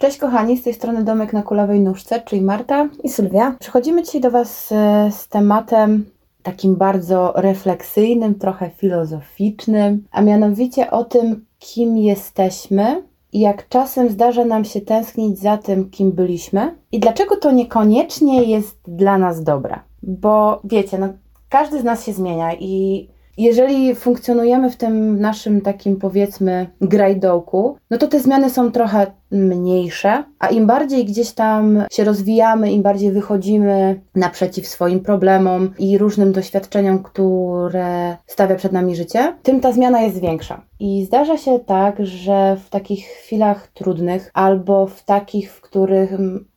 Cześć kochani, z tej strony Domek na Kulawej Nóżce, czyli Marta i Sylwia. Przychodzimy dzisiaj do Was z, e, z tematem takim bardzo refleksyjnym, trochę filozoficznym, a mianowicie o tym, kim jesteśmy i jak czasem zdarza nam się tęsknić za tym, kim byliśmy i dlaczego to niekoniecznie jest dla nas dobre. Bo wiecie, no, każdy z nas się zmienia i jeżeli funkcjonujemy w tym naszym takim powiedzmy grajdołku, no to te zmiany są trochę mniejsze, a im bardziej gdzieś tam się rozwijamy, im bardziej wychodzimy naprzeciw swoim problemom i różnym doświadczeniom, które stawia przed nami życie, tym ta zmiana jest większa. I zdarza się tak, że w takich chwilach trudnych albo w takich, w których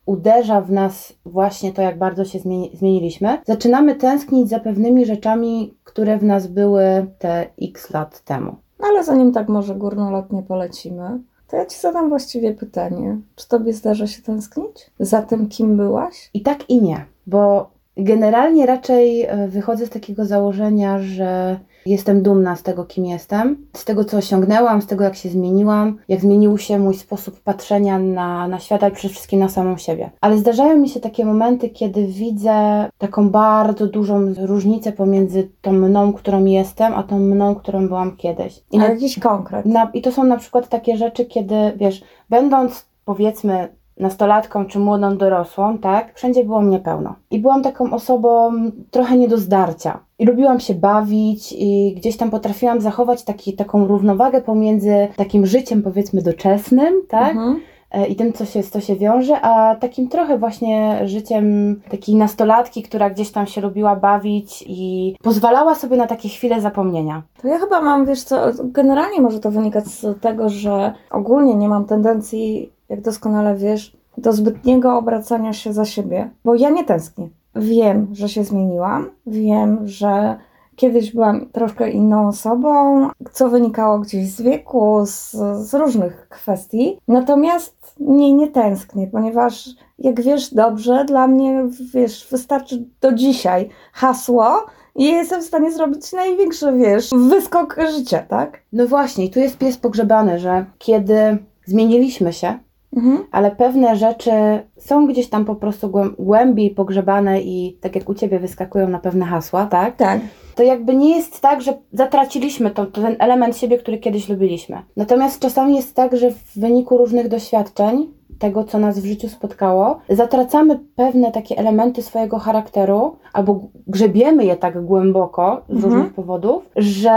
uderza w nas właśnie to, jak bardzo się zmieniliśmy, zaczynamy tęsknić za pewnymi rzeczami, które w nas były te x lat temu. No ale zanim tak może górnolotnie polecimy, to ja Ci zadam właściwie pytanie. Czy Tobie zdarza się tęsknić za tym, kim byłaś? I tak i nie, bo generalnie raczej e, wychodzę z takiego założenia, że Jestem dumna z tego, kim jestem, z tego, co osiągnęłam, z tego, jak się zmieniłam, jak zmienił się mój sposób patrzenia na, na świat, ale przede wszystkim na samą siebie. Ale zdarzają mi się takie momenty, kiedy widzę taką bardzo dużą różnicę pomiędzy tą mną, którą jestem, a tą mną, którą byłam kiedyś. I na, jakiś konkret. Na, I to są na przykład takie rzeczy, kiedy, wiesz, będąc powiedzmy nastolatką czy młodą dorosłą, tak, wszędzie było mnie pełno. I byłam taką osobą trochę nie do zdarcia. I lubiłam się bawić i gdzieś tam potrafiłam zachować taki, taką równowagę pomiędzy takim życiem powiedzmy doczesnym, tak, mhm e, i tym, co się, co się wiąże, a takim trochę właśnie życiem takiej nastolatki, która gdzieś tam się lubiła bawić i pozwalała sobie na takie chwile zapomnienia. To ja chyba mam, wiesz co, generalnie może to wynikać z tego, że ogólnie nie mam tendencji jak doskonale wiesz, do zbytniego obracania się za siebie, bo ja nie tęsknię. Wiem, że się zmieniłam, wiem, że kiedyś byłam troszkę inną osobą, co wynikało gdzieś z wieku, z, z różnych kwestii. Natomiast nie, nie tęsknię, ponieważ jak wiesz dobrze, dla mnie wiesz, wystarczy do dzisiaj hasło, i jestem w stanie zrobić największy, wiesz, wyskok życia, tak? No właśnie, tu jest pies pogrzebany, że kiedy zmieniliśmy się, Mhm. Ale pewne rzeczy są gdzieś tam po prostu głębiej pogrzebane i tak jak u Ciebie wyskakują na pewne hasła, tak? Tak. To jakby nie jest tak, że zatraciliśmy to, to ten element siebie, który kiedyś lubiliśmy. Natomiast czasami jest tak, że w wyniku różnych doświadczeń, tego, co nas w życiu spotkało, zatracamy pewne takie elementy swojego charakteru, albo grzebiemy je tak głęboko z mhm. różnych powodów, że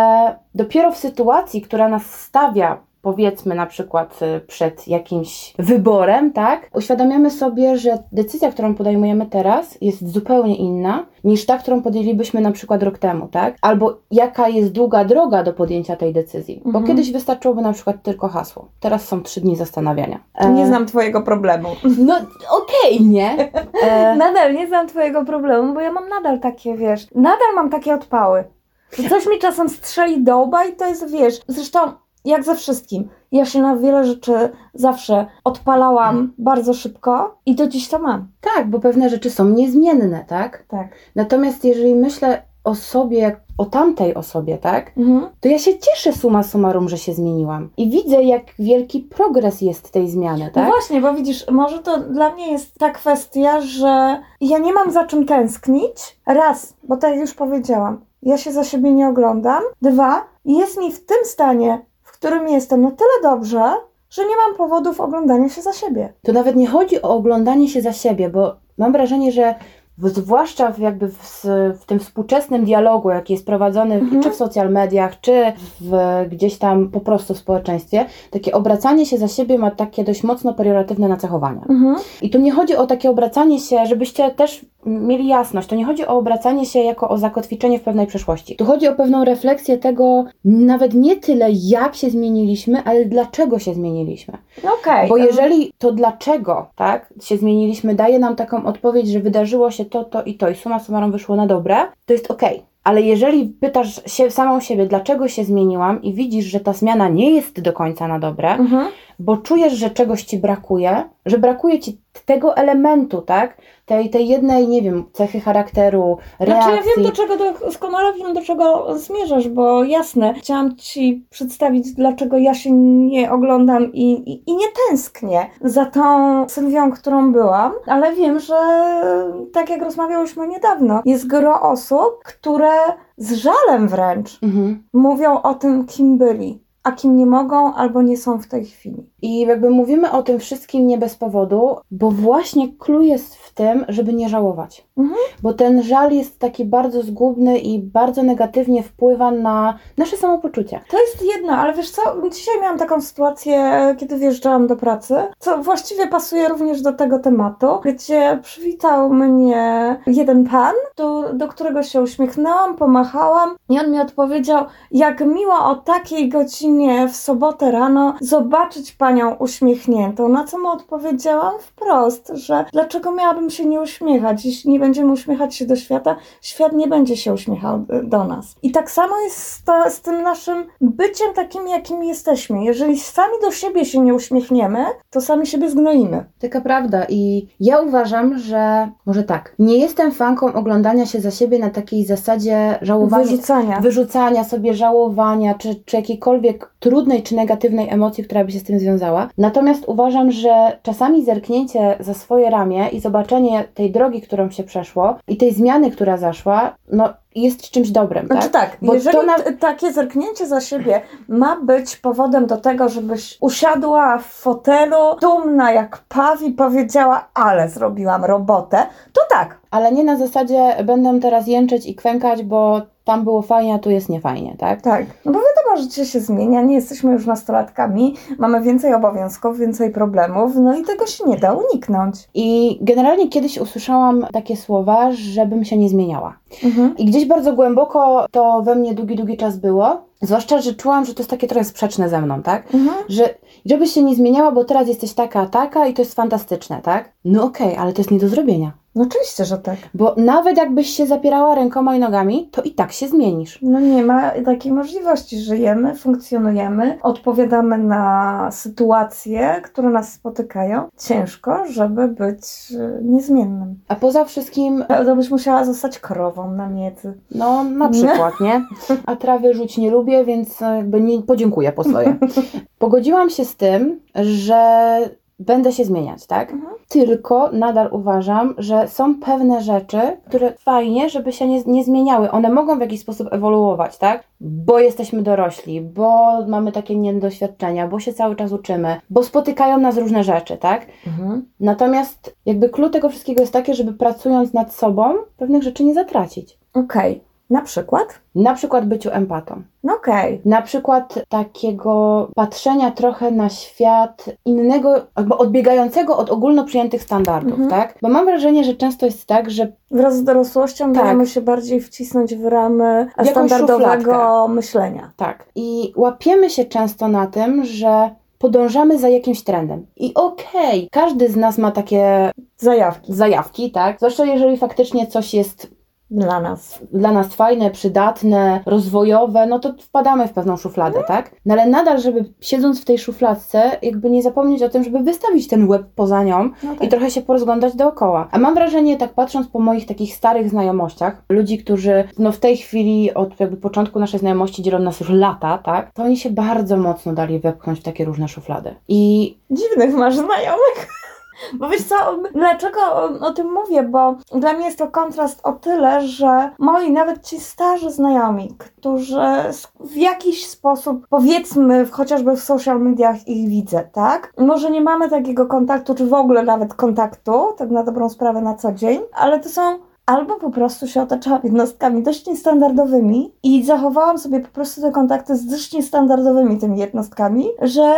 dopiero w sytuacji, która nas stawia powiedzmy na przykład y, przed jakimś wyborem, tak, uświadamiamy sobie, że decyzja, którą podejmujemy teraz jest zupełnie inna niż ta, którą podjęlibyśmy na przykład rok temu, tak? Albo jaka jest długa droga do podjęcia tej decyzji. Bo mhm. kiedyś wystarczyłoby na przykład tylko hasło. Teraz są trzy dni zastanawiania. E... Nie znam Twojego problemu. No okej, okay, nie? E... Nadal nie znam Twojego problemu, bo ja mam nadal takie, wiesz, nadal mam takie odpały. Coś mi czasem strzeli do łba i to jest, wiesz, zresztą jak ze wszystkim. Ja się na wiele rzeczy zawsze odpalałam mhm. bardzo szybko i do dziś to mam. Tak, bo pewne rzeczy są niezmienne, tak? Tak. Natomiast jeżeli myślę o sobie, o tamtej osobie, tak? Mhm. To ja się cieszę suma summarum, że się zmieniłam. I widzę, jak wielki progres jest tej zmiany, tak? No właśnie, bo widzisz, może to dla mnie jest ta kwestia, że ja nie mam za czym tęsknić. Raz, bo tak już powiedziałam, ja się za siebie nie oglądam. Dwa, jest mi w tym stanie którym jestem na tyle dobrze, że nie mam powodów oglądania się za siebie. To nawet nie chodzi o oglądanie się za siebie, bo mam wrażenie, że zwłaszcza w jakby w, w, tym współczesnym dialogu, jaki jest prowadzony mhm. czy w social mediach, czy w, gdzieś tam po prostu w społeczeństwie, takie obracanie się za siebie ma takie dość mocno perioratywne nacechowania. Mhm. I tu nie chodzi o takie obracanie się, żebyście też mieli jasność, to nie chodzi o obracanie się jako o zakotwiczenie w pewnej przeszłości. Tu chodzi o pewną refleksję tego, nawet nie tyle jak się zmieniliśmy, ale dlaczego się zmieniliśmy. Okay, Bo jeżeli to dlaczego, tak, się zmieniliśmy, daje nam taką odpowiedź, że wydarzyło się to, to i to i suma summarum wyszło na dobre, to jest. Okay. Ale jeżeli pytasz się samą siebie, dlaczego się zmieniłam i widzisz, że ta zmiana nie jest do końca na dobre, mhm. Bo czujesz, że czegoś ci brakuje, że brakuje ci tego elementu, tak? Tej, tej jednej, nie wiem, cechy charakteru, reakcji. Znaczy ja wiem, do czego doskonale wiem, do czego zmierzasz, bo jasne, chciałam Ci przedstawić, dlaczego ja się nie oglądam i, i, i nie tęsknię za tą Sylwią, którą byłam, ale wiem, że tak jak rozmawiałyśmy niedawno, jest gro osób, które z żalem wręcz Mhm. mówią o tym, kim byli, a kim nie mogą albo nie są w tej chwili. I jakby mówimy o tym wszystkim nie bez powodu, bo właśnie clue jest w tym, żeby nie żałować. Mhm. Bo ten żal jest taki bardzo zgubny i bardzo negatywnie wpływa na nasze samopoczucie. To jest jedno, ale wiesz co, dzisiaj miałam taką sytuację, kiedy wjeżdżałam do pracy, co właściwie pasuje również do tego tematu, gdzie przywitał mnie jeden pan, do, do którego się uśmiechnęłam, pomachałam i on mi odpowiedział, jak miło o takiej godzinie w sobotę rano zobaczyć panią uśmiechniętą, na co mu odpowiedziałam wprost, że dlaczego miałabym się nie uśmiechać, jeśli nie będziemy uśmiechać się do świata, świat nie będzie się uśmiechał do nas. I tak samo jest z, to, z tym naszym byciem takim, jakim jesteśmy. Jeżeli sami do siebie się nie uśmiechniemy, to sami siebie zgnoimy. Taka prawda. I ja uważam, że może tak. Nie jestem fanką oglądania się za siebie na takiej zasadzie żałowania. Wyrzucania. wyrzucania sobie, żałowania, czy, czy jakiejkolwiek trudnej czy negatywnej emocji, która by się z tym związała. Natomiast uważam, że czasami zerknięcie za swoje ramię i zobaczenie tej drogi, którą się przeszło i tej zmiany, która zaszła, no jest czymś dobrym, Znaczy tak? tak, Bo jeżeli to na- takie zerknięcie za siebie ma być powodem do tego, żebyś usiadła w fotelu, dumna jak paw i powiedziała, ale zrobiłam robotę, to tak. Ale nie na zasadzie będę teraz jęczeć i kwękać, bo tam było fajnie, a tu jest niefajnie, tak? Tak. No bo wiadomo, że życie się zmienia, nie jesteśmy już nastolatkami, mamy więcej obowiązków, więcej problemów, no i tego się nie da uniknąć. I generalnie kiedyś usłyszałam takie słowa, żebym się nie zmieniała. Mhm. I gdzieś bardzo głęboko to we mnie długi, długi czas było. Zwłaszcza, że czułam, że to jest takie trochę sprzeczne ze mną, tak? Mhm. Że żebyś się nie zmieniała, bo teraz jesteś taka, taka i to jest fantastyczne, tak? No okej, ale to jest nie do zrobienia. No oczywiście, że tak. Bo nawet jakbyś się zapierała rękoma i nogami, to i tak się zmienisz. No nie ma takiej możliwości. Żyjemy, funkcjonujemy, odpowiadamy na sytuacje, które nas spotykają. Ciężko, żeby być y, niezmiennym. A poza wszystkim, To byś musiała zostać krową na miedzy. no na przykład, nie? A trawy rzuć nie lubię, więc e, jakby nie podziękuję po swoje. Pogodziłam się z tym, że będę się zmieniać, tak? Mhm. Tylko nadal uważam, że są pewne rzeczy, które fajnie, żeby się nie, nie zmieniały. One mogą w jakiś sposób ewoluować, tak? Bo jesteśmy dorośli, bo mamy takie niedoświadczenia, bo się cały czas uczymy, bo spotykają nas różne rzeczy, tak? Natomiast jakby klucz tego wszystkiego jest takie, żeby pracując nad sobą, pewnych rzeczy nie zatracić. Okej. Na przykład? Na przykład byciu empatą. No okej. Na przykład takiego patrzenia trochę na świat innego, albo odbiegającego od ogólno przyjętych standardów, Mhm. tak? Bo mam wrażenie, że często jest tak, że Wraz z dorosłością Tak. dajemy się bardziej wcisnąć w ramy standardowego szufladkę. myślenia. tak. I łapiemy się często na tym, że podążamy za jakimś trendem. I okej, każdy z nas ma takie Zajawki zajawki, tak? Zwłaszcza jeżeli faktycznie coś jest dla nas. dla nas fajne, przydatne, rozwojowe, no to wpadamy w pewną szufladę, tak? No ale nadal, żeby siedząc w tej szufladce, jakby nie zapomnieć o tym, żeby wystawić ten łeb poza nią No i trochę się porozglądać dookoła. A mam wrażenie, tak patrząc po moich takich starych znajomościach, ludzi, którzy no w tej chwili od jakby początku naszej znajomości dzielą nas już lata, tak? To oni się bardzo mocno dali wepchnąć w takie różne szuflady. I Dziwnych masz znajomych. Bo wiesz co, dlaczego o, tym mówię? Bo dla mnie jest to kontrast o tyle, że moi nawet ci starzy znajomi, którzy w jakiś sposób, powiedzmy, chociażby w social mediach ich widzę, tak? Może nie mamy takiego kontaktu, czy w ogóle nawet kontaktu, tak na dobrą sprawę na co dzień, ale to są albo po prostu się otaczałam jednostkami dość niestandardowymi i zachowałam sobie po prostu te kontakty z dość niestandardowymi tymi jednostkami, że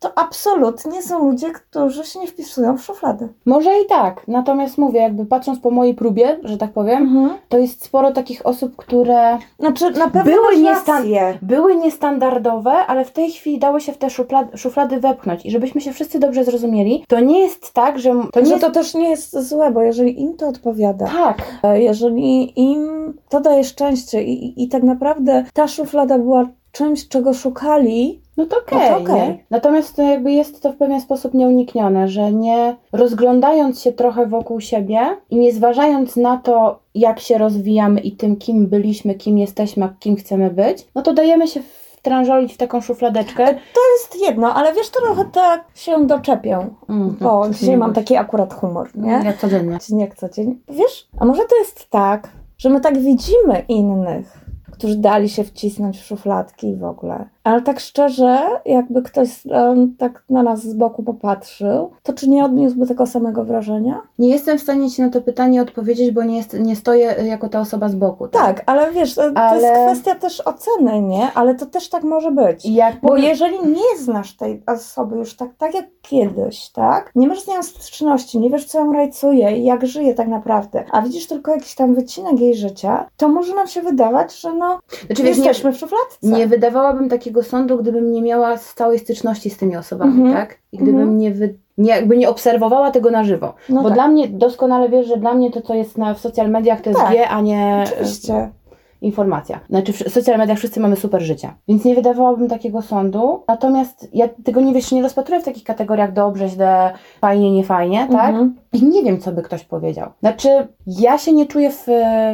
to absolutnie są ludzie, którzy się nie wpisują w szuflady. może i tak, natomiast mówię, jakby patrząc po mojej próbie, że tak powiem, to jest sporo takich osób, które Znaczy, na pewno Były niestan- były niestandardowe, ale w tej chwili dało się w te szuflady, szuflady wepchnąć. I żebyśmy się wszyscy dobrze zrozumieli, to nie jest tak, że to nie Że jest... to też nie jest złe, bo jeżeli im to odpowiada, Tak, jeżeli im to daje szczęście i, i tak naprawdę ta szuflada była czymś, czego szukali, No to No okej, to okej. nie? Natomiast to jakby jest to w pewien sposób nieuniknione, że nie rozglądając się trochę wokół siebie i nie zważając na to, jak się rozwijamy i tym, kim byliśmy, kim jesteśmy, a kim chcemy być, no to dajemy się wtrążolić w taką szufladeczkę. To jest jedno, ale wiesz, to trochę tak się doczepię, Mm, bo no, dzisiaj mam taki akurat humor, nie? Jak codziennie. Dzień jak co dzień. Wiesz, a może to jest tak, że my tak widzimy innych, którzy dali się wcisnąć w szufladki i w ogóle. Ale tak szczerze, jakby ktoś em, tak na nas z boku popatrzył, to czy nie odniósłby tego samego wrażenia? Nie jestem w stanie Ci na to pytanie odpowiedzieć, bo nie, jest, nie stoję jako ta osoba z boku. Tak, ale wiesz, to, to Ale- jest kwestia też oceny, nie? Ale to też tak może być. Jak Bo jeżeli nie znasz tej osoby już tak, tak jak kiedyś, tak? Nie masz z nią styczności, nie wiesz, co ją rajcuje i jak żyje tak naprawdę, a widzisz tylko jakiś tam wycinek jej życia, to może nam się wydawać, że no, Znaczy, wiesz, nie, jesteśmy w szufladce. nie wydawałabym takiego sądu, gdybym nie miała stałej styczności z tymi osobami, Mhm. tak? I gdybym Mhm. nie, wy, nie, jakby nie obserwowała tego na żywo. no Bo tak, dla mnie, doskonale wiesz, że dla mnie to, co jest na, w social mediach, to jest Tak, G, a nie oczywiście. informacja. Znaczy w social mediach wszyscy mamy super życie. Więc nie wydawałabym takiego sądu. Natomiast ja tego nie wiesz, nie rozpatruję w takich kategoriach dobrze, źle, fajnie, niefajnie, tak? Mhm. I nie wiem, co by ktoś powiedział. Znaczy, ja się nie czuję w,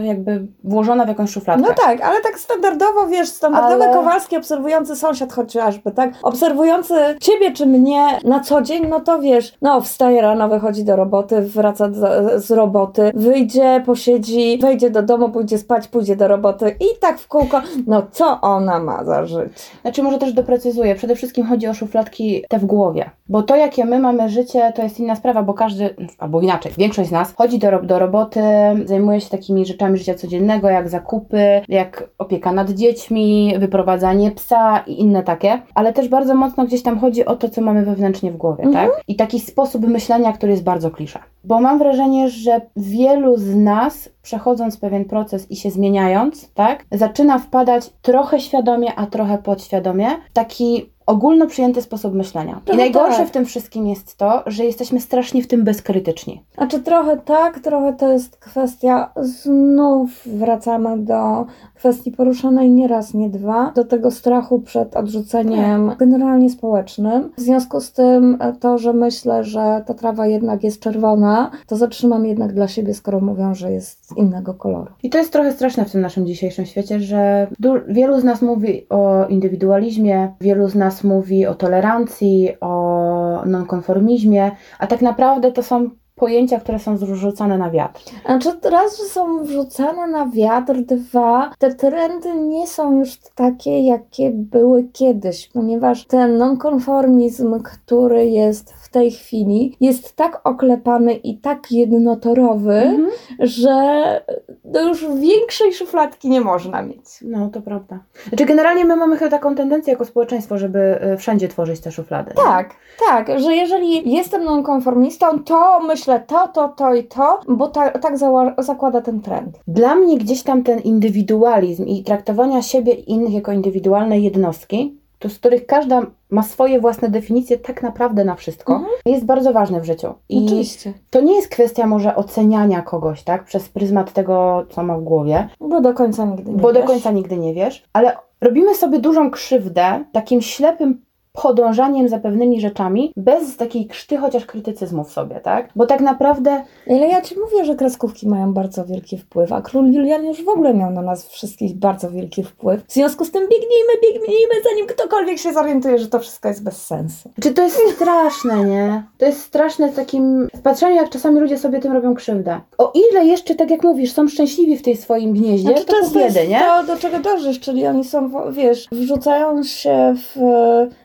jakby włożona w jakąś szufladkę. No tak, ale tak standardowo, wiesz, standardowy Ale- Kowalski obserwujący sąsiad chociażby, tak? Obserwujący ciebie czy mnie na co dzień, no to wiesz, no wstaje rano, wychodzi do roboty, wraca z, z roboty, wyjdzie, posiedzi, wejdzie do domu, pójdzie spać, pójdzie do roboty i tak w kółko, no co ona ma za życie? Znaczy, może też doprecyzuję. Przede wszystkim chodzi o szufladki te w głowie. Bo to, jakie my mamy życie, to jest inna sprawa, bo każdy, albo inaczej, większość z nas chodzi do, do roboty, zajmuje się takimi rzeczami życia codziennego, jak zakupy, jak opieka nad dziećmi, wyprowadzanie psa i inne takie. Ale też bardzo mocno gdzieś tam chodzi o to, co mamy wewnętrznie w głowie, Mhm. tak? I taki sposób myślenia, który jest bardzo klisze. Bo mam wrażenie, że wielu z nas, przechodząc pewien proces i się zmieniając, tak, zaczyna wpadać trochę świadomie, a trochę podświadomie taki ogólno przyjęty sposób myślenia. I Trochę najgorsze tak. w tym wszystkim jest to, że jesteśmy strasznie w tym bezkrytyczni. Znaczy trochę tak, trochę to jest kwestia, znów wracamy do kwestii poruszanej nie raz, nie dwa, do tego strachu przed odrzuceniem generalnie społecznym. W związku z tym e, to, że myślę, że ta trawa jednak jest czerwona, to zatrzymam jednak dla siebie, skoro mówią, że jest z innego koloru. I to jest trochę straszne w tym naszym dzisiejszym świecie, że wielu z nas mówi o indywidualizmie, wielu z nas mówi o tolerancji, o nonkonformizmie, a tak naprawdę to są pojęcia, które są zrzucane na wiatr. Znaczy raz, że są wrzucane na wiatr, dwa, te trendy nie są już takie, jakie były kiedyś, ponieważ ten nonkonformizm, który jest tej chwili, jest tak oklepany i tak jednotorowy, Mhm. że no już większej szufladki nie można mieć. No, to prawda. Znaczy, generalnie my mamy chyba taką tendencję jako społeczeństwo, żeby y, wszędzie tworzyć te szuflady. nie? Tak, tak, że jeżeli jestem nonkonformistą, to myślę to, to, to i to, bo ta, tak zakłada ten trend. Dla mnie gdzieś tam ten indywidualizm i traktowania siebie i innych jako indywidualne jednostki, to z których każda ma swoje własne definicje tak naprawdę na wszystko, Mhm. jest bardzo ważny w życiu. I Oczywiście. to nie jest kwestia może oceniania kogoś, tak, przez pryzmat tego, co ma w głowie, Bo do końca nigdy nie bo do wiesz. końca nigdy nie wiesz, ale robimy sobie dużą krzywdę takim ślepym podążaniem za pewnymi rzeczami, bez takiej krzty chociaż krytycyzmu w sobie, tak? Bo tak naprawdę Ale ja ci mówię, że kreskówki mają bardzo wielki wpływ, a król Julian już w ogóle miał na nas wszystkich bardzo wielki wpływ. W związku z tym biegnijmy, biegnijmy, zanim ktokolwiek się zorientuje, że to wszystko jest bez sensu. Czy to jest straszne, nie? To jest straszne w takim wpatrzeniu, jak czasami ludzie sobie tym robią krzywdę. O ile jeszcze, tak jak mówisz, są szczęśliwi w tej swoim gnieździe, Znaczy, to często jest biedy, nie? to, do czego dążysz, czyli oni są, wiesz, wrzucają się w,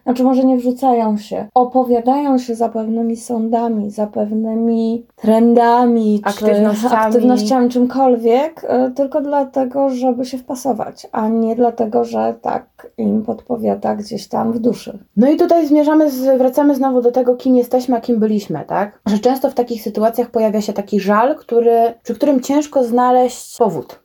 znaczy może nie wrzucają się, opowiadają się za pewnymi sądami, za pewnymi trendami, Aktywnościami. czy aktywnościami, czymkolwiek, e, tylko dlatego, żeby się wpasować, a nie dlatego, że tak im podpowiada gdzieś tam w duszy. No i tutaj zmierzamy, z, wracamy znowu do tego, kim jesteśmy, a kim byliśmy, tak? Że często w takich sytuacjach pojawia się taki żal, który, przy którym ciężko znaleźć powód.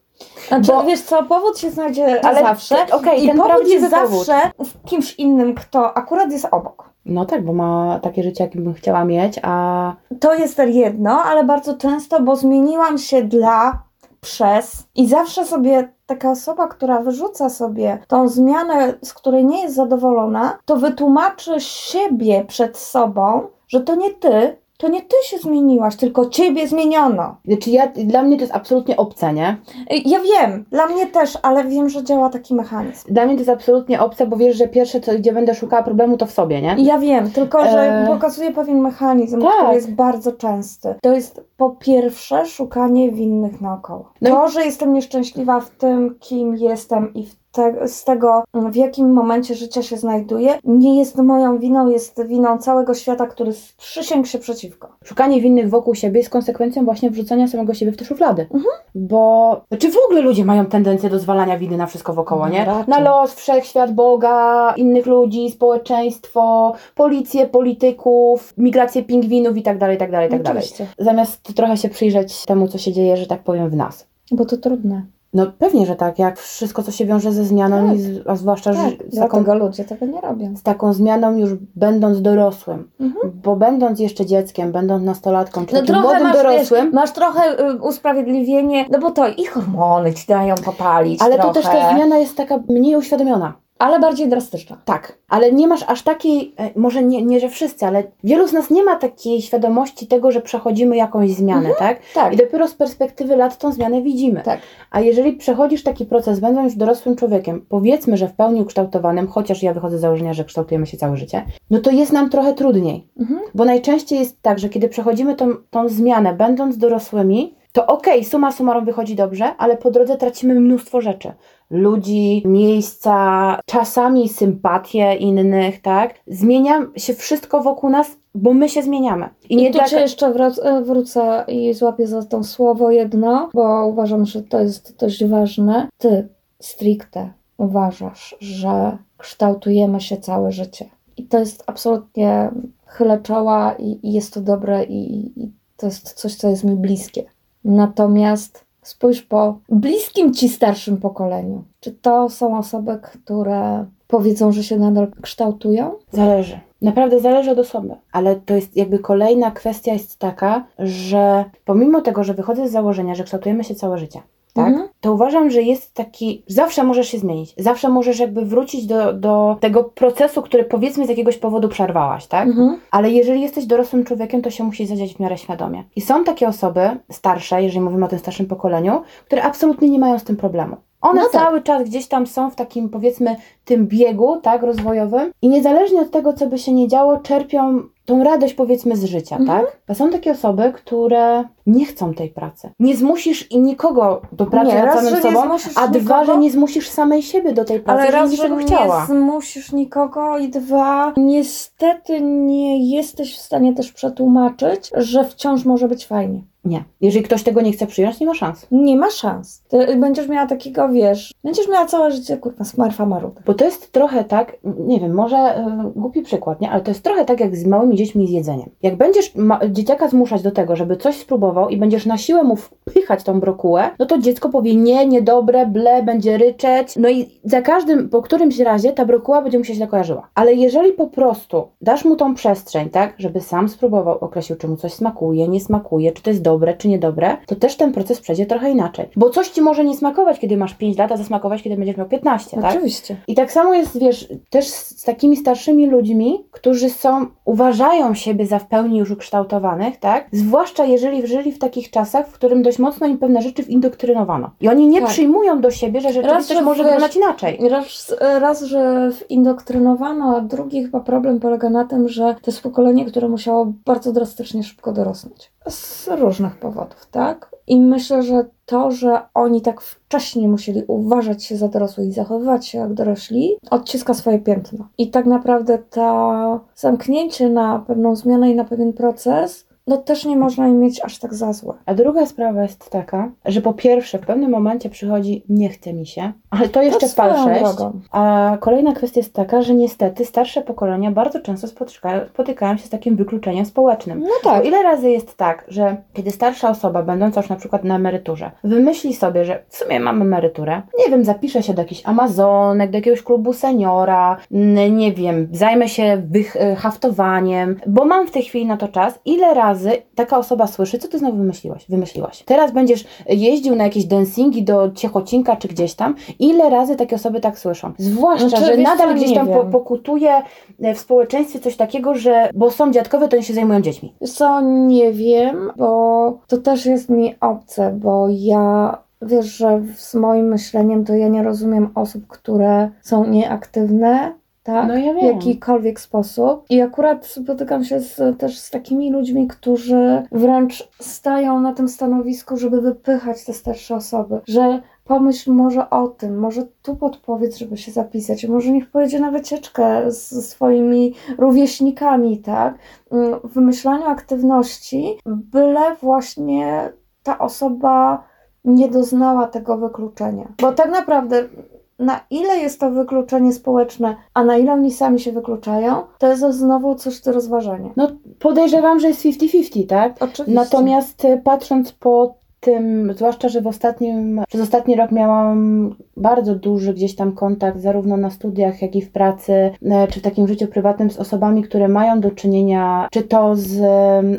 Znaczy, Bo- wiesz co, powód się znajdzie Ale zawsze okej, i ten powód jest powód. zawsze w kimś innym, kto akurat jest obok. No tak, bo ma takie życie, jakim bym chciała mieć, a To jest jedno, ale bardzo często, bo zmieniłam się dla przez i zawsze sobie taka osoba, która wyrzuca sobie tą zmianę, z której nie jest zadowolona, to wytłumaczy siebie przed sobą, że to nie ty, to nie ty się zmieniłaś, tylko ciebie zmieniono. Znaczy ja, dla mnie to jest absolutnie obce, nie? Y, Ja wiem, dla mnie też, ale wiem, że działa taki mechanizm. Dla mnie to jest absolutnie obce, bo wiesz, że pierwsze, co, gdzie będę szukała problemu, to w sobie, nie? Ja wiem, tylko że E. pokazuje pewien mechanizm, Tak. który jest bardzo częsty. To jest po pierwsze szukanie winnych naokoło. No i- To, że jestem nieszczęśliwa w tym, kim jestem i w te, z tego, w jakim momencie życia się znajduję, nie jest moją winą, jest winą całego świata, który przysięgł się przeciwko. Szukanie winnych wokół siebie jest konsekwencją właśnie wrzucenia samego siebie w te szuflady. Mhm. Bo czy w ogóle ludzie mają tendencję do zwalania winy na wszystko wokoło, nie? Raczej. Na los, wszechświat, Boga, innych ludzi, społeczeństwo, policję, polityków, migrację pingwinów i tak dalej, tak dalej, tak dalej. Zamiast trochę się przyjrzeć temu, co się dzieje, że tak powiem, w nas. bo to trudne. No pewnie, że tak, jak wszystko, co się wiąże ze zmianą, Tak. z, a zwłaszcza Tak, że z, taką, ludzie tego nie robią. z taką zmianą już będąc dorosłym, Mhm. bo będąc jeszcze dzieckiem, będąc nastolatką, czy No takim trochę młodym masz, dorosłym, wiesz, masz trochę y, usprawiedliwienie, no bo to i hormony ci dają popalić ale trochę, to też ta zmiana jest taka mniej uświadomiona. Ale bardziej drastyczna. Tak, ale nie masz aż takiej, e, może nie, nie że wszyscy, ale wielu z nas nie ma takiej świadomości tego, że przechodzimy jakąś zmianę, tak? Tak, I dopiero z perspektywy lat tą zmianę widzimy. tak. A jeżeli przechodzisz taki proces, będąc dorosłym człowiekiem, powiedzmy, że w pełni ukształtowanym, chociaż ja wychodzę z założenia, że kształtujemy się całe życie, no to jest nam trochę trudniej. Mhm. Bo najczęściej jest tak, że kiedy przechodzimy tą, tą zmianę, będąc dorosłymi, to okej, suma summarum wychodzi dobrze, ale po drodze tracimy mnóstwo rzeczy. Ludzi, miejsca, czasami sympatię innych, tak? Zmienia się wszystko wokół nas, bo my się zmieniamy. I I, nie tu tak. jeszcze wrac- e, wrócę i złapię za to słowo jedno, bo uważam, że to jest dość ważne. Ty stricte uważasz, że kształtujemy się całe życie. I to jest absolutnie chylę czoła i, i jest to dobre i, i to jest coś, co jest mi bliskie. Natomiast spójrz po bliskim ci starszym pokoleniu. Czy to są osoby, które powiedzą, że się nadal kształtują? Zależy. Naprawdę zależy od osoby, ale to jest jakby kolejna kwestia jest taka, że pomimo tego, że wychodzę z założenia, że kształtujemy się całe życie, tak? Mhm. To uważam, że jest taki, zawsze możesz się zmienić, zawsze możesz jakby wrócić do, do tego procesu, który powiedzmy z jakiegoś powodu przerwałaś, tak? Mhm. Ale jeżeli jesteś dorosłym człowiekiem, to się musi zadziać w miarę świadomie. I są takie osoby, starsze, jeżeli mówimy o tym starszym pokoleniu, które absolutnie nie mają z tym problemu. One No tak. cały czas gdzieś tam są w takim, powiedzmy, tym biegu, tak, rozwojowym i niezależnie od tego, co by się nie działo, czerpią tą radość, powiedzmy, z życia, Mhm. tak? A są takie osoby, które nie chcą tej pracy. Nie zmusisz i nikogo do pracy Nie, nad samym sobą, a dwa, nikogo. że nie zmusisz samej siebie do tej pracy, Ale raz, że nie chciała. zmusisz nikogo i dwa, niestety nie jesteś w stanie też przetłumaczyć, że wciąż może być fajnie. Nie. Jeżeli ktoś tego nie chce przyjąć, nie ma szans. Nie ma szans. Ty będziesz miała takiego, wiesz, będziesz miała całe życie, kurwa, smarfa marudę. Bo to jest trochę tak, nie wiem, może y, głupi przykład, nie? Ale to jest trochę tak jak z małymi dziećmi z jedzeniem. Jak będziesz ma- dzieciaka zmuszać do tego, żeby coś spróbował i będziesz na siłę mu wpychać tą brokułę, no to dziecko powie nie, niedobre, ble, będzie ryczeć. No i za każdym, po którymś razie ta brokuła będzie mu się źle kojarzyła. Ale jeżeli po prostu dasz mu tą przestrzeń, tak, żeby sam spróbował, określił, czy mu coś smakuje, nie smakuje, czy to jest dobre, czy niedobre, to też ten proces przejdzie trochę inaczej. Bo coś ci może nie smakować, kiedy masz 5 lat, a zasmakować, kiedy będziesz miał 15, tak? Oczywiście. I tak samo jest, wiesz, też z z takimi starszymi ludźmi, którzy są, uważają siebie za w pełni już ukształtowanych, tak? Zwłaszcza jeżeli żyli w takich czasach, w którym dość mocno im pewne rzeczy windoktrynowano. I oni nie Tak. przyjmują do siebie, że rzeczywistość że może wiesz- wyglądać inaczej. Raz, raz, że indoktrynowano, a drugi chyba problem polega na tym, że to jest pokolenie, które musiało bardzo drastycznie szybko dorosnąć. Z różnych powodów, tak? I myślę, że to, że oni tak wcześnie musieli uważać się za dorosłych i zachowywać się jak dorośli, odciska swoje piętno. I tak naprawdę to zamknięcie na pewną zmianę i na pewien proces, no też nie można im mieć aż tak za złe. A druga sprawa jest taka, że po pierwsze w pewnym momencie przychodzi nie chce mi się, Ale to jeszcze swoją pal 6. drogą. A kolejna kwestia jest taka, że niestety starsze pokolenia bardzo często spotykają, spotykają się z takim wykluczeniem społecznym. No Bo tak. ile razy jest tak, że kiedy starsza osoba, będąca już na przykład na emeryturze, wymyśli sobie, że w sumie mam emeryturę, nie wiem, zapiszę się do jakichś Amazonek, do jakiegoś klubu seniora, nie wiem, zajmę się wych- y, haftowaniem, bo mam w tej chwili na to czas. Ile razy taka osoba słyszy, co ty znowu wymyśliłaś? Wymyśliłaś. Teraz będziesz jeździł na jakieś dancingi do Ciechocinka czy gdzieś tam. Ile razy takie osoby tak słyszą? Zwłaszcza, Znaczy, że wiesz nadal gdzieś tam po, wiem. pokutuje e, w społeczeństwie coś takiego, że bo są dziadkowie, to oni się zajmują dziećmi. Co, nie wiem, bo to też jest mi obce, bo ja wiesz, że z moim myśleniem to ja nie rozumiem osób, które są nieaktywne, tak? No ja w jakikolwiek sposób. I akurat spotykam się z, też z takimi ludźmi, którzy wręcz stają na tym stanowisku, żeby wypychać te starsze osoby, że pomyśl może o tym, może tu podpowiedz, żeby się zapisać, może niech pojedzie na wycieczkę ze swoimi rówieśnikami, tak? Mm, W wymyślaniu aktywności, byle właśnie ta osoba nie doznała tego wykluczenia. Bo tak naprawdę na ile jest to wykluczenie społeczne, a na ile oni sami się wykluczają, to jest znowu coś do rozważenia. No podejrzewam, że jest 50-50, tak? Oczywiście. Natomiast e, patrząc po tym, zwłaszcza, że w ostatnim, przez ostatni rok miałam bardzo duży gdzieś tam kontakt, zarówno na studiach, jak i w pracy, e, czy w takim życiu prywatnym z osobami, które mają do czynienia, czy to z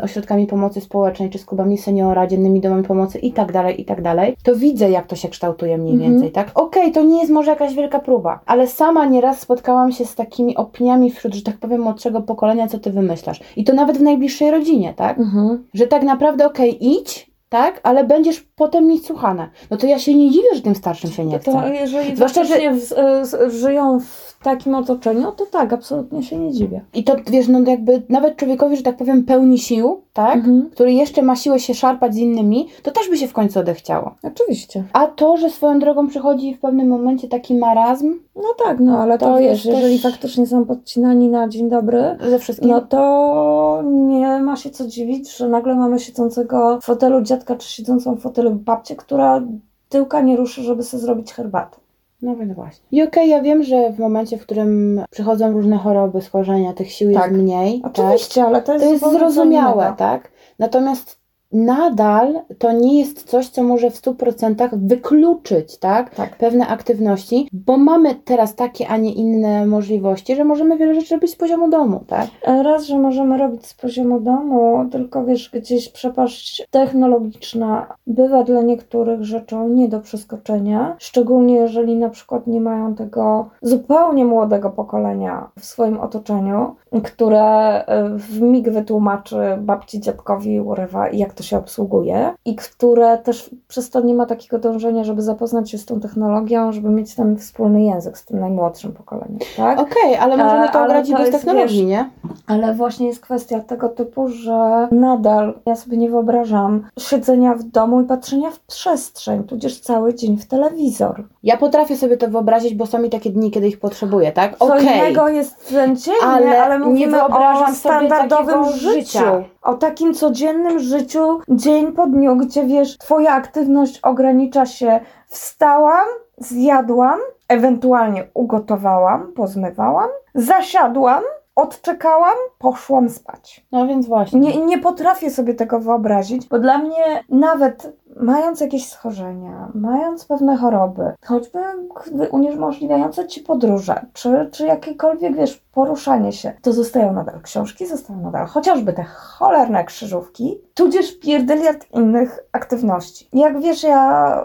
ośrodkami pomocy społecznej, czy z klubami seniora, dziennymi domami pomocy i tak dalej, i tak dalej, to widzę, jak to się kształtuje mniej Mhm. więcej, tak? Okej, to nie jest może jakaś wielka próba, ale sama nieraz spotkałam się z takimi opiniami wśród, że tak powiem, młodszego pokolenia, co ty wymyślasz. I to nawet w najbliższej rodzinie, tak? Mhm. że tak naprawdę okej, idź, tak, ale będziesz potem mieć słuchane. No to ja się nie dziwię, że tym starszym się nie chce. To jeżeli Zwłaszcza, faktycznie w, żyją w takim otoczeniu, to tak, absolutnie się nie dziwię. I to wiesz, no jakby nawet człowiekowi, że tak powiem, pełni sił, tak, Mhm. który jeszcze ma siłę się szarpać z innymi, to też by się w końcu odechciało. Oczywiście. A to, że swoją drogą przychodzi w pewnym momencie taki marazm No tak, no ale to, To wiesz, jeżeli też- faktycznie są podcinani na dzień dobry, ze wszystkim, no to nie ma się co dziwić, że nagle mamy siedzącego w fotelu dziadka, czy siedzącą w fotelu babcię, która tyłka nie ruszy, żeby sobie zrobić herbatę. No więc właśnie. I okej, ja wiem, że w momencie, w którym przychodzą różne choroby, schorzenia, tych sił Tak. jest mniej, tak? Oczywiście, ale to jest, To jest zrozumiałe, tak? Natomiast nadal to nie jest coś, co może w 100% wykluczyć, tak? Tak. Pewne aktywności, bo mamy teraz takie, a nie inne możliwości, że możemy wiele rzeczy robić z poziomu domu, tak? Raz, że możemy robić z poziomu domu, tylko wiesz, gdzieś przepaść technologiczna bywa dla niektórych rzeczą nie do przeskoczenia, szczególnie jeżeli na przykład nie mają tego zupełnie młodego pokolenia w swoim otoczeniu, które e, w mig wytłumaczy babci, dziadkowi, urywa jak to się obsługuje i które też przez to nie ma takiego dążenia, żeby zapoznać się z tą technologią, żeby mieć ten wspólny język z tym najmłodszym pokoleniem, tak? Okej, ale możemy E, to ale ogradzić to bez jest, technologii, wiesz, nie? Ale właśnie jest kwestia tego typu, że nadal ja sobie nie wyobrażam siedzenia w domu i patrzenia w przestrzeń, tudzież cały dzień w telewizor. Ja potrafię sobie to wyobrazić, bo są mi takie dni, kiedy ich potrzebuję, tak? Co Okej. innego jest ten dzień, Ale ale, nie wyobrażam o sobie standardowym takiego życiu. życia. O takim codziennym życiu, dzień po dniu, gdzie wiesz, twoja aktywność ogranicza się. Wstałam, zjadłam, ewentualnie ugotowałam, pozmywałam, zasiadłam, odczekałam, poszłam spać. No więc właśnie. Nie, nie potrafię sobie tego wyobrazić, bo dla mnie nawet mając jakieś schorzenia, mając pewne choroby, choćby uniemożliwiające ci podróże, czy, czy jakiekolwiek, wiesz, poruszanie się, to zostają nadal książki, zostają nadal chociażby te cholerne krzyżówki, tudzież pierdyliard innych aktywności. Jak wiesz, ja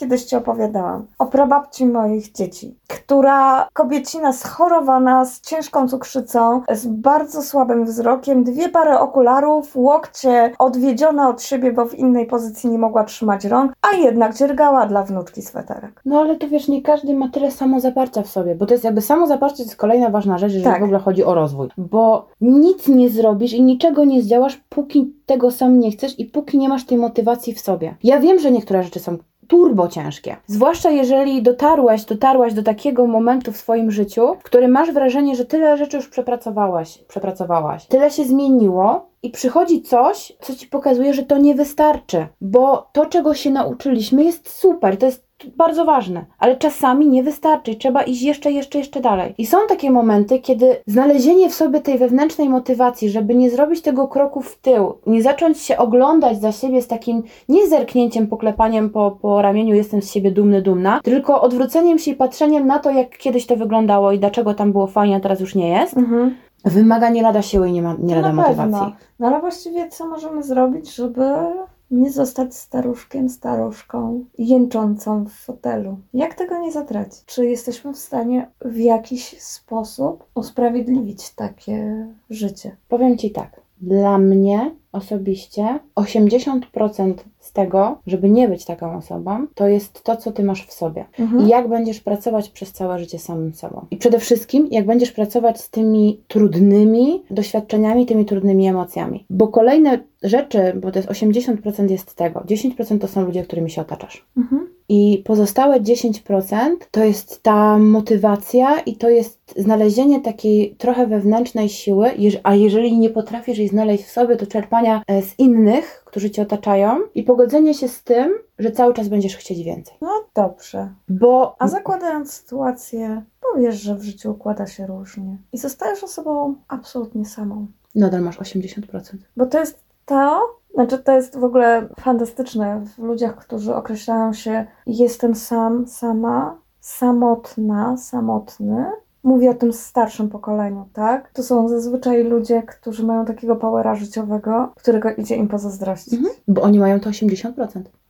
kiedyś ci opowiadałam o prababci moich dzieci, która kobiecina schorowana z ciężką cukrzycą, z bardzo słabym wzrokiem, dwie pary okularów, łokcie odwiedzione od siebie, bo w innej pozycji nie mogła trzymać rąk, a jednak dziergała dla wnuczki sweterek. No ale to wiesz, nie każdy ma tyle samozaparcia w sobie, bo to jest jakby samozaparcie to jest kolejna ważna rzecz, jeżeli Tak. w ogóle chodzi o rozwój. Bo nic nie zrobisz i niczego nie zdziałasz, póki tego sam nie chcesz i póki nie masz tej motywacji w sobie. Ja wiem, że niektóre rzeczy są turbo ciężkie. Zwłaszcza jeżeli dotarłaś, dotarłaś do takiego momentu w swoim życiu, w którym masz wrażenie, że tyle rzeczy już przepracowałaś, przepracowałaś. Tyle się zmieniło i przychodzi coś, co ci pokazuje, że to nie wystarczy. Bo to, czego się nauczyliśmy, jest super. To jest bardzo ważne, ale czasami nie wystarczy. Trzeba iść jeszcze, jeszcze, jeszcze dalej. I są takie momenty, kiedy znalezienie w sobie tej wewnętrznej motywacji, żeby nie zrobić tego kroku w tył, nie zacząć się oglądać za siebie z takim nie zerknięciem, poklepaniem po, po ramieniu, jestem z siebie dumny, dumna, tylko odwróceniem się i patrzeniem na to, jak kiedyś to wyglądało i dlaczego tam było fajnie, a teraz już nie jest, Mhm. Wymaga nie lada siły i nie, ma, nie lada pewno. motywacji. No ale właściwie co możemy zrobić, żeby nie zostać staruszkiem, staruszką, jęczącą w fotelu? Jak tego nie zatracić? Czy jesteśmy w stanie w jakiś sposób usprawiedliwić takie życie? Powiem Ci tak, dla mnie osobiście 80% z tego, żeby nie być taką osobą, to jest to, co Ty masz w sobie. Mhm. I jak będziesz pracować przez całe życie samym sobą. I przede wszystkim, jak będziesz pracować z tymi trudnymi doświadczeniami, tymi trudnymi emocjami. Bo kolejne rzeczy, bo to jest 80% jest tego, 10% to są ludzie, którymi się otaczasz. Mhm. I pozostałe 10% to jest ta motywacja i to jest znalezienie takiej trochę wewnętrznej siły, a jeżeli nie potrafisz jej znaleźć w sobie, to czerpania e, z innych, którzy cię otaczają i pogodzenie się z tym, że cały czas będziesz chcieć więcej. No dobrze. Bo A zakładając sytuację, powiesz, że w życiu układa się różnie i zostajesz osobą absolutnie samą. nadal masz 80%. Bo to jest to, znaczy to jest w ogóle fantastyczne w ludziach, którzy określają się jestem sam, sama, samotna, samotny. Mówię o tym starszym pokoleniu, tak? To są zazwyczaj ludzie, którzy mają takiego powera życiowego, którego idzie im pozazdrościć. Mhm. Bo oni mają to 80%.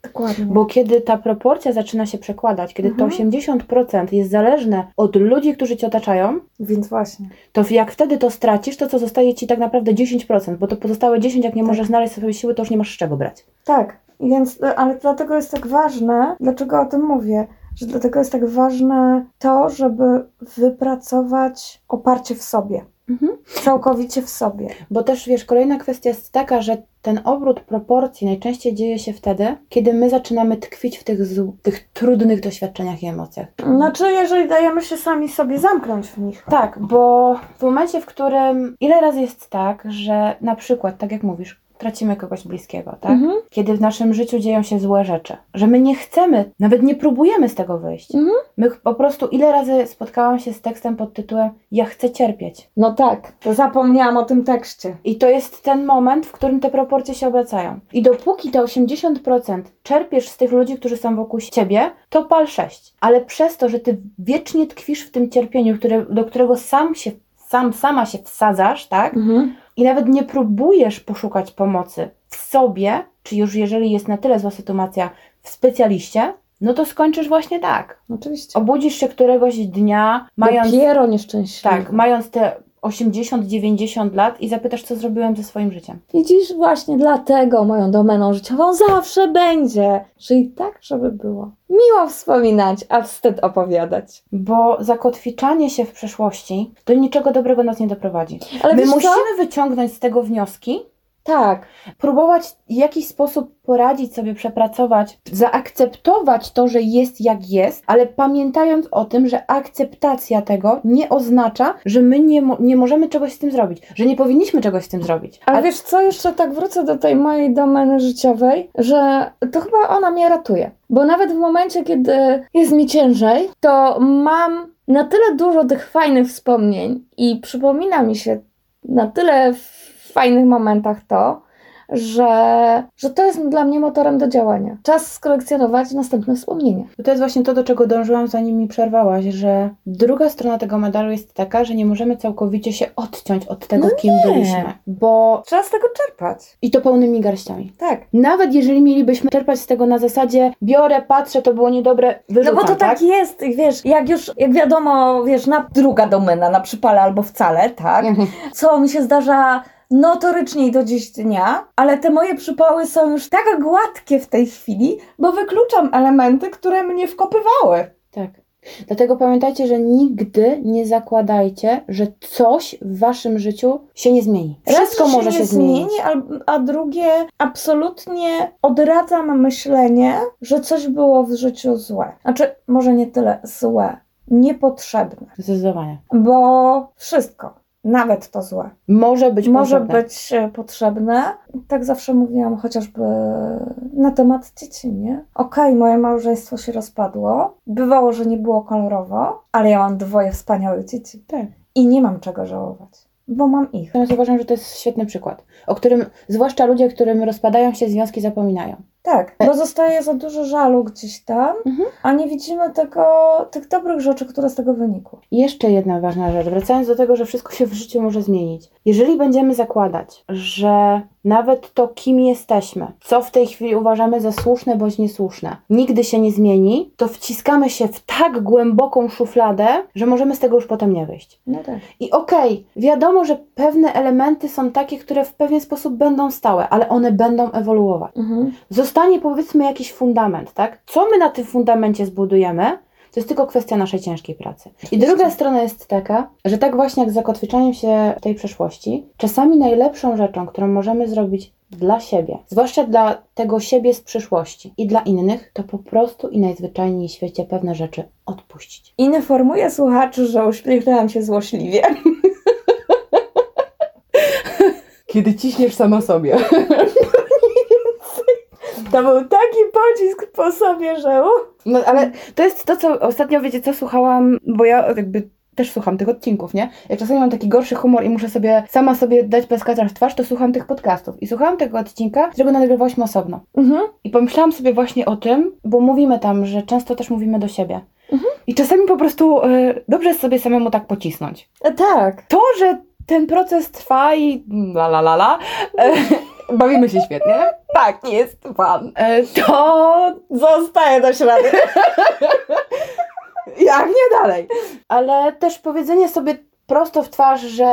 Dokładnie. Bo kiedy ta proporcja zaczyna się przekładać, kiedy to Mhm. 80% jest zależne od ludzi, którzy cię otaczają, Więc właśnie. to jak wtedy to stracisz, to co zostaje ci tak naprawdę 10%, bo to pozostałe 10, jak nie Tak. możesz znaleźć sobie siły, to już nie masz z czego brać. Tak, więc, ale dlatego jest tak ważne, dlaczego o tym mówię, że dlatego jest tak ważne to, żeby wypracować oparcie w sobie, Mhm. całkowicie w sobie. Bo też wiesz, kolejna kwestia jest taka, że ten obrót proporcji najczęściej dzieje się wtedy, kiedy my zaczynamy tkwić w tych, zł- tych trudnych doświadczeniach i emocjach. Znaczy, jeżeli dajemy się sami sobie zamknąć w nich. Tak, bo w momencie, w którym ile razy jest tak, że na przykład, tak jak mówisz, tracimy kogoś bliskiego, tak? Mhm. Kiedy w naszym życiu dzieją się złe rzeczy, że my nie chcemy, nawet nie próbujemy z tego wyjść. Mhm. My po prostu ile razy spotkałam się z tekstem pod tytułem Ja chcę cierpieć. No tak, to zapomniałam o tym tekście. I to jest ten moment, w którym te proporcje się obracają. I dopóki te 80% czerpiesz z tych ludzi, którzy są wokół ciebie, to pal 6. Ale przez to, że ty wiecznie tkwisz w tym cierpieniu, które, do którego sam się, sam, sama się wsadzasz, tak? Mhm. I nawet nie próbujesz poszukać pomocy w sobie, czy już jeżeli jest na tyle zła sytuacja, w specjaliście, no to skończysz właśnie tak. Oczywiście. Obudzisz się któregoś dnia, mając, Dopiero nieszczęśliwy. tak, mając te 80-90 lat i zapytasz, co zrobiłem ze swoim życiem. Widzisz, właśnie dlatego moją domeną życiową zawsze będzie, że i tak, żeby było. Miło wspominać, a wstyd opowiadać. Bo zakotwiczanie się w przeszłości do niczego dobrego nas nie doprowadzi. Ale My musimy co? wyciągnąć z tego wnioski, Tak, próbować w jakiś sposób poradzić sobie, przepracować, zaakceptować to, że jest jak jest, ale pamiętając o tym, że akceptacja tego nie oznacza, że my nie, mo- nie możemy czegoś z tym zrobić, że nie powinniśmy czegoś z tym zrobić. ale A- wiesz co, jeszcze tak wrócę do tej mojej domeny życiowej, że to chyba ona mnie ratuje. Bo nawet w momencie, kiedy jest mi ciężej, to mam na tyle dużo tych fajnych wspomnień i przypomina mi się na tyle fajnych momentach to, że, że to jest dla mnie motorem do działania. Czas skolekcjonować następne wspomnienia. To jest właśnie to, do czego dążyłam, zanim mi przerwałaś, że druga strona tego medalu jest taka, że nie możemy całkowicie się odciąć od tego, No kim nie. byliśmy. Bo Trzeba z tego czerpać. i to pełnymi garściami. Tak. Nawet jeżeli mielibyśmy czerpać z tego na zasadzie biorę, patrzę, to było niedobre, wyrzucam, No bo to tak, jest, wiesz, jak już, jak wiadomo, wiesz, na druga domena, na przypale albo wcale, tak? Mhm. Co mi się zdarza notorycznie do dziś dnia, ale te moje przypały są już tak gładkie w tej chwili, bo wykluczam elementy, które mnie wkopywały. Tak. Dlatego pamiętajcie, że nigdy nie zakładajcie, że coś w waszym życiu się nie zmieni. Wszystko Raz, że może się, zmieni, a, a drugie, absolutnie odradzam myślenie, że coś było w życiu złe. Znaczy, może nie tyle złe, niepotrzebne. Zdecydowanie. Bo wszystko, nawet to złe, Może być może potrzebne. być e, potrzebne. Tak zawsze mówiłam chociażby na temat dzieci, nie? Okej, moje małżeństwo się rozpadło, bywało, że nie było kolorowo, ale ja mam dwoje wspaniałych dzieci Tak. i nie mam czego żałować, bo mam ich. Natomiast uważam, że to jest świetny przykład, o którym zwłaszcza ludzie, którym rozpadają się związki, zapominają. Tak, bo zostaje za dużo żalu gdzieś tam, Mhm. a nie widzimy tego, tych dobrych rzeczy, które z tego wynikły. I jeszcze jedna ważna rzecz, wracając do tego, że wszystko się w życiu może zmienić. Jeżeli będziemy zakładać, że nawet to, kim jesteśmy, co w tej chwili uważamy za słuszne bądź niesłuszne, nigdy się nie zmieni, to wciskamy się w tak głęboką szufladę, że możemy z tego już potem nie wyjść. No tak. I okej, wiadomo, że pewne elementy są takie, które w pewien sposób będą stałe, ale one będą ewoluować. Mhm. Zostanie powiedzmy jakiś fundament, tak? Co my na tym fundamencie zbudujemy, to jest tylko kwestia naszej ciężkiej pracy. I druga strona jest taka, że tak właśnie jak z zakotwiczaniem się w tej przeszłości, czasami najlepszą rzeczą, którą możemy zrobić dla siebie, zwłaszcza dla tego siebie z przyszłości i dla innych, to po prostu i najzwyczajniej w świecie pewne rzeczy odpuścić. Informuję słuchaczy, że uśmiechnęłam się złośliwie. Kiedy ciśniesz sama sobie. To był taki pocisk po sobie, że No ale to jest to, co ostatnio, wiecie co, słuchałam, bo ja jakby też słucham tych odcinków, nie? Jak czasami mam taki gorszy humor i muszę sobie sama sobie dać peskacza w twarz, to słucham tych podcastów. I słuchałam tego odcinka, którego nagrywałyśmy osobno. mhm. I pomyślałam sobie właśnie o tym, bo mówimy tam, że często też mówimy do siebie. Mhm. I czasami po prostu e, dobrze jest sobie samemu tak pocisnąć. E, tak. To, że ten proces trwa i la la la la, e, bawimy się świetnie. Tak, jest fan. E, to Zostaję do śladu. Jak nie dalej? Ale też powiedzenie sobie prosto w twarz, że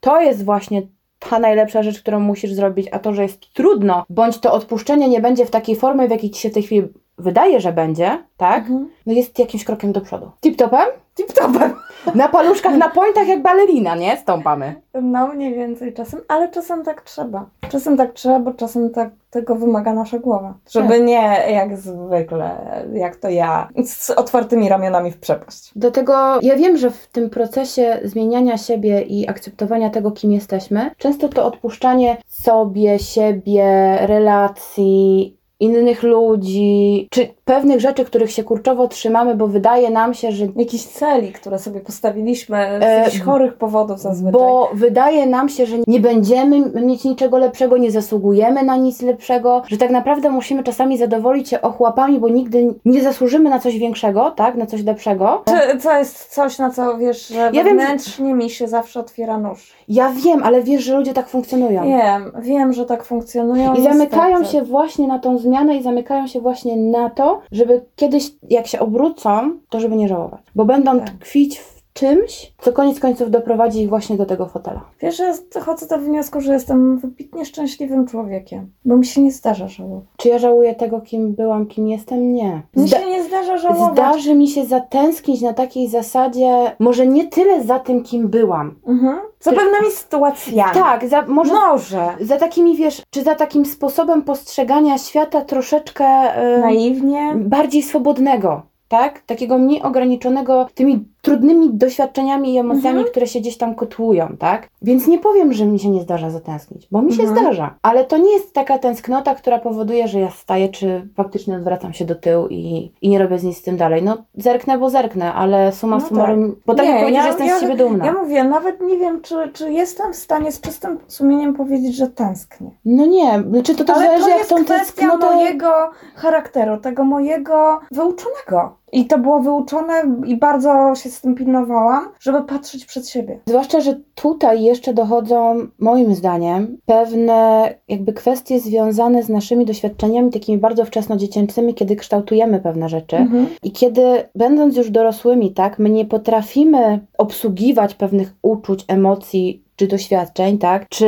to jest właśnie ta najlepsza rzecz, którą musisz zrobić, a to, że jest trudno, bądź to odpuszczenie nie będzie w takiej formie, w jakiej ci się w tej chwili wydaje, że będzie, tak? Mhm. No jest jakimś krokiem do przodu. Tip-topem? Tip-topem. Na paluszkach, na pointach jak balerina, nie? Stąpamy. No mniej więcej czasem, ale czasem tak trzeba. Czasem tak trzeba, bo czasem tak tego wymaga nasza głowa. Żeby Tak. nie jak zwykle, jak to ja, z otwartymi ramionami w przepaść. Dlatego ja wiem, że w tym procesie zmieniania siebie i akceptowania tego, kim jesteśmy, często to odpuszczanie sobie, siebie, relacji, innych ludzi, czy pewnych rzeczy, których się kurczowo trzymamy, bo wydaje nam się, że Jakieś celi, które sobie postawiliśmy z E, jakichś chorych powodów zazwyczaj. Bo wydaje nam się, że nie będziemy mieć niczego lepszego, nie zasługujemy na nic lepszego, że tak naprawdę musimy czasami zadowolić się ochłapami, bo nigdy nie zasłużymy na coś większego, tak? Na coś lepszego. Czy to jest coś, na co wiesz, że Ja wiem, że- wewnętrznie mi się zawsze otwiera nóż? Ja wiem, ale wiesz, że ludzie tak funkcjonują. Wiem, wiem, że tak funkcjonują. I zamykają niestety. się właśnie na tą zmianę i zamykają się właśnie na to, żeby kiedyś, jak się obrócą, to żeby nie żałować. Bo będą Tak. tkwić w czymś, co koniec końców doprowadzi ich właśnie do tego fotela. Wiesz, że dochodzę do wniosku, że jestem wybitnie szczęśliwym człowiekiem, bo mi się nie zdarza żałować. Czy ja żałuję tego, kim byłam, kim jestem? Nie. Mi Zda- się nie zdarza żałować. Zdarzy mi się zatęsknić na takiej zasadzie, może nie tyle za tym, kim byłam. Mhm. Za pewnymi sytuacjami. Tak, za, może Może. za takimi, wiesz, czy za takim sposobem postrzegania świata troszeczkę e, Naiwnie. bardziej swobodnego, tak? Takiego mniej ograniczonego tymi trudnymi doświadczeniami i emocjami, Mhm. które się gdzieś tam kotłują, tak? Więc nie powiem, że mi się nie zdarza zatęsknić, bo mi się Mhm. zdarza. Ale to nie jest taka tęsknota, która powoduje, że ja staję, czy faktycznie odwracam się do tyłu i, i nie robię z nic z tym dalej. No zerknę, bo zerknę, ale suma No summarum, bo tak Nie, jak powiedzieć, ja- że jestem ja- z siebie dumna. Ja mówię, nawet nie wiem, czy, czy jestem w stanie z czystym sumieniem powiedzieć, że tęsknię. No nie, czy to też Ale zależy, to jak jest tą tęsknotę... mojego charakteru, tego mojego wyuczonego. I to było wyuczone i bardzo się z tym pilnowałam, żeby patrzeć przed siebie. Zwłaszcza, że tutaj jeszcze dochodzą, moim zdaniem, pewne jakby kwestie związane z naszymi doświadczeniami takimi bardzo wczesnodziecięcymi, kiedy kształtujemy pewne rzeczy. Mhm. I kiedy, będąc już dorosłymi, tak, my nie potrafimy obsługiwać pewnych uczuć, emocji czy doświadczeń, tak, czy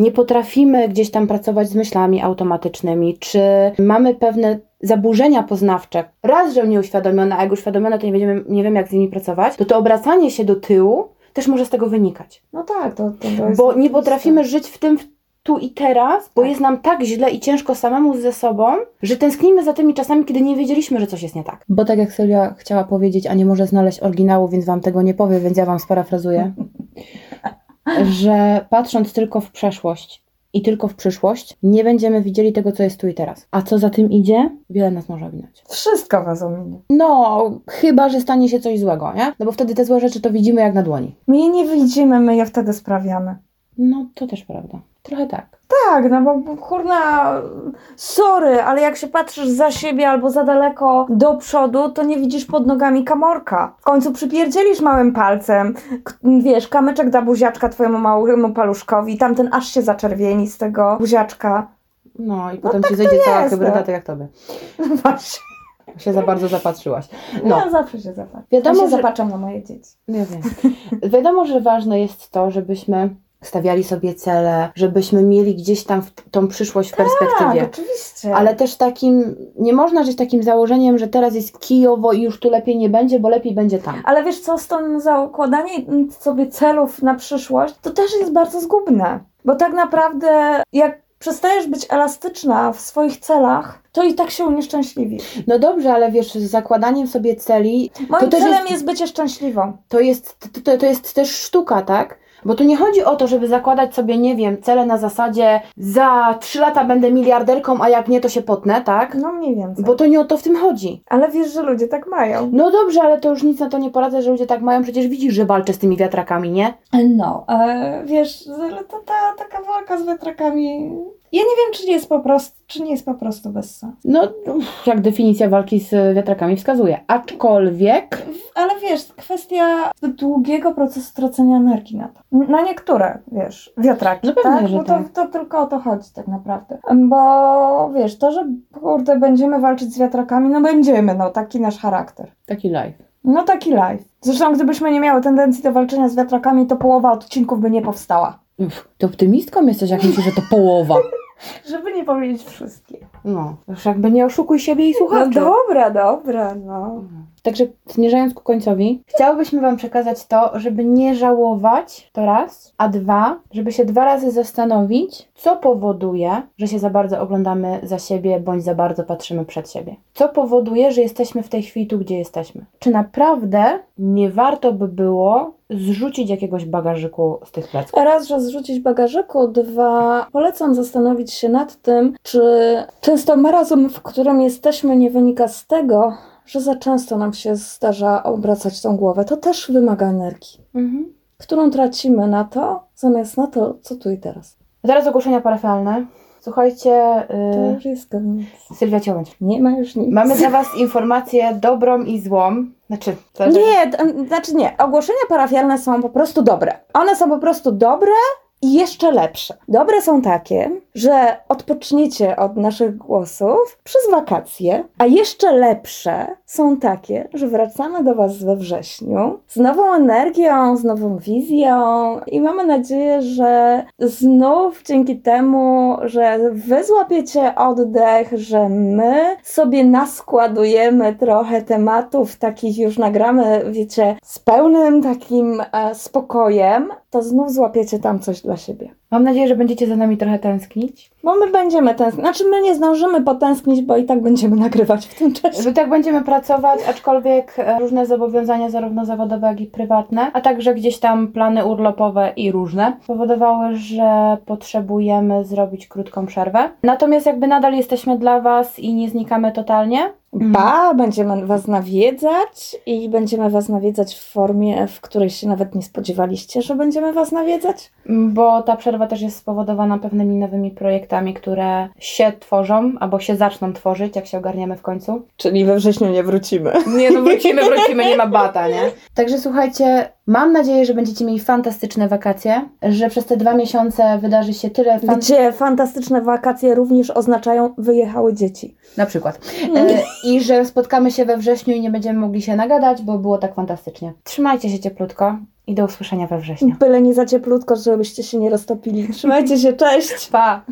nie potrafimy gdzieś tam pracować z myślami automatycznymi, czy mamy pewne zaburzenia poznawcze. Raz, że nieuświadomione, a jak uświadomione, to nie, będziemy, nie wiem, jak z nimi pracować, to to obracanie się do tyłu też może z tego wynikać. No tak, to, to, to jest Bo nie potrafimy żyć w tym, tu i teraz, bo Tak. jest nam tak źle i ciężko samemu ze sobą, że tęsknimy za tymi czasami, kiedy nie wiedzieliśmy, że coś jest nie tak. Bo tak jak Sylwia chciała powiedzieć, a nie może znaleźć oryginału, więc wam tego nie powie, więc ja wam sparafrazuję, że patrząc tylko w przeszłość i tylko w przyszłość, nie będziemy widzieli tego, co jest tu i teraz. A co za tym idzie? Wiele nas może ominąć. Wszystko was ominie. No, chyba, że stanie się coś złego, nie? No bo wtedy te złe rzeczy to widzimy jak na dłoni. My je nie widzimy, my je wtedy sprawiamy. No, to też prawda. Trochę tak. Tak, no bo kurna, sorry, ale jak się patrzysz za siebie albo za daleko do przodu, to nie widzisz pod nogami kamorka. W końcu przypierdzielisz małym palcem, wiesz, kamyczek da buziaczka twojemu małemu paluszkowi, tamten aż się zaczerwieni z tego buziaczka. No i potem ci zejdzie cała hybryda, no. tak jak tobie. Właśnie. Się za bardzo zapatrzyłaś. No. No, Ja zawsze się zapatrzę. Wiadomo, ja się że- zapatrzam na moje dzieci. nie wiem. Wiadomo, że ważne jest to, żebyśmy stawiali sobie cele, żebyśmy mieli gdzieś tam w tą przyszłość w perspektywie. Tak, oczywiście. Ale też takim, nie można żyć takim założeniem, że teraz jest kijowo i już tu lepiej nie będzie, bo lepiej będzie tam. Ale wiesz co, z tym zakładanie sobie celów na przyszłość, to też jest bardzo zgubne. Bo tak naprawdę, jak przestajesz być elastyczna w swoich celach, to i tak się unieszczęśliwisz. No dobrze, ale wiesz, z zakładaniem sobie celi, Moim celem jest- jest... bycie szczęśliwą. to jest, to, to jest też sztuka, tak? Bo tu nie chodzi o to, żeby zakładać sobie, nie wiem, cele na zasadzie za trzy lata będę miliarderką, a jak nie, to się potnę, tak? No mniej więcej. Bo to nie o to w tym chodzi. Ale wiesz, że ludzie tak mają. No dobrze, ale to już nic na to nie poradzę, że ludzie tak mają. Przecież widzisz, że walczę z tymi wiatrakami, nie? No, e, wiesz, ale to ta taka walka z wiatrakami... Ja nie wiem, czy nie jest po prostu, czy nie jest po prostu bez sensu. No, jak definicja walki z wiatrakami wskazuje. Aczkolwiek, Ale wiesz, kwestia długiego procesu tracenia energii na to. Na niektóre, wiesz, wiatraki, No pewnie, tak? że Bo to, tak. to tylko o to chodzi tak naprawdę. Bo wiesz, to, że kurde, będziemy walczyć z wiatrakami, no będziemy, no taki nasz charakter. taki live. No taki live. Zresztą gdybyśmy nie miały tendencji do walczenia z wiatrakami, to połowa odcinków by nie powstała. Uff, ty optymistką jesteś, jak myślisz, że to połowa. Żeby nie powiedzieć wszystkie. No, już jakby nie oszukuj siebie i No słuchaczy. dobra, dobra, no. Także zmierzając ku końcowi, chciałybyśmy Wam przekazać to, żeby nie żałować, to raz, a dwa, żeby się dwa razy zastanowić, co powoduje, że się za bardzo oglądamy za siebie, bądź za bardzo patrzymy przed siebie. Co powoduje, że jesteśmy w tej chwili tu, gdzie jesteśmy. Czy naprawdę nie warto by było zrzucić jakiegoś bagażyku z tych plecków? Raz, że zrzucić bagażyku, dwa, polecam zastanowić się nad tym, czy często marazm, w którym jesteśmy, nie wynika z tego, że za często nam się zdarza obracać tą głowę. To też wymaga energii, Mhm. którą tracimy na to, zamiast na to, co tu i teraz. A Teraz ogłoszenia parafialne. Słuchajcie, To yy, już jest koniec. Sylwia Ciąć. Nie ma już nic. Mamy dla Was informację dobrą i złą. Znaczy, zależy- Nie, t- znaczy nie. Ogłoszenia parafialne są po prostu dobre. One są po prostu dobre i jeszcze lepsze. Dobre są takie, że odpoczniecie od naszych głosów przez wakacje, a jeszcze lepsze są takie, że wracamy do Was we wrześniu z nową energią, z nową wizją i mamy nadzieję, że znów dzięki temu, że Wy złapiecie oddech, że my sobie naskładujemy trochę tematów, takich już nagramy, wiecie, z pełnym takim e, spokojem, to znów złapiecie tam coś dla siebie. Mam nadzieję, że będziecie za nami trochę tęsknić. Bo my będziemy tęsknić, znaczy my nie zdążymy potęsknić, bo i tak będziemy nagrywać w tym czasie. Że tak będziemy pracować, aczkolwiek e, różne zobowiązania, zarówno zawodowe, jak i prywatne, a także gdzieś tam plany urlopowe i różne, powodowały, że potrzebujemy zrobić krótką przerwę. Natomiast jakby nadal jesteśmy dla Was i nie znikamy totalnie. Ba, będziemy Was nawiedzać i będziemy Was nawiedzać w formie, w której się nawet nie spodziewaliście, że będziemy Was nawiedzać. Bo ta przerwa też jest spowodowana pewnymi nowymi projektami, które się tworzą, albo się zaczną tworzyć, jak się ogarniemy w końcu. Czyli we wrześniu nie wrócimy. Nie, no wrócimy, wrócimy, nie ma bata, nie? Także słuchajcie, mam nadzieję, że będziecie mieli fantastyczne wakacje, że przez te dwa miesiące wydarzy się tyle fan... Gdzie fantastyczne wakacje również oznaczają wyjechały dzieci. Na przykład. E, I że spotkamy się we wrześniu i nie będziemy mogli się nagadać, bo było tak fantastycznie. Trzymajcie się cieplutko i do usłyszenia we wrześniu. Byle nie za cieplutko, żebyście się nie roztopili. Trzymajcie się, cześć! Pa!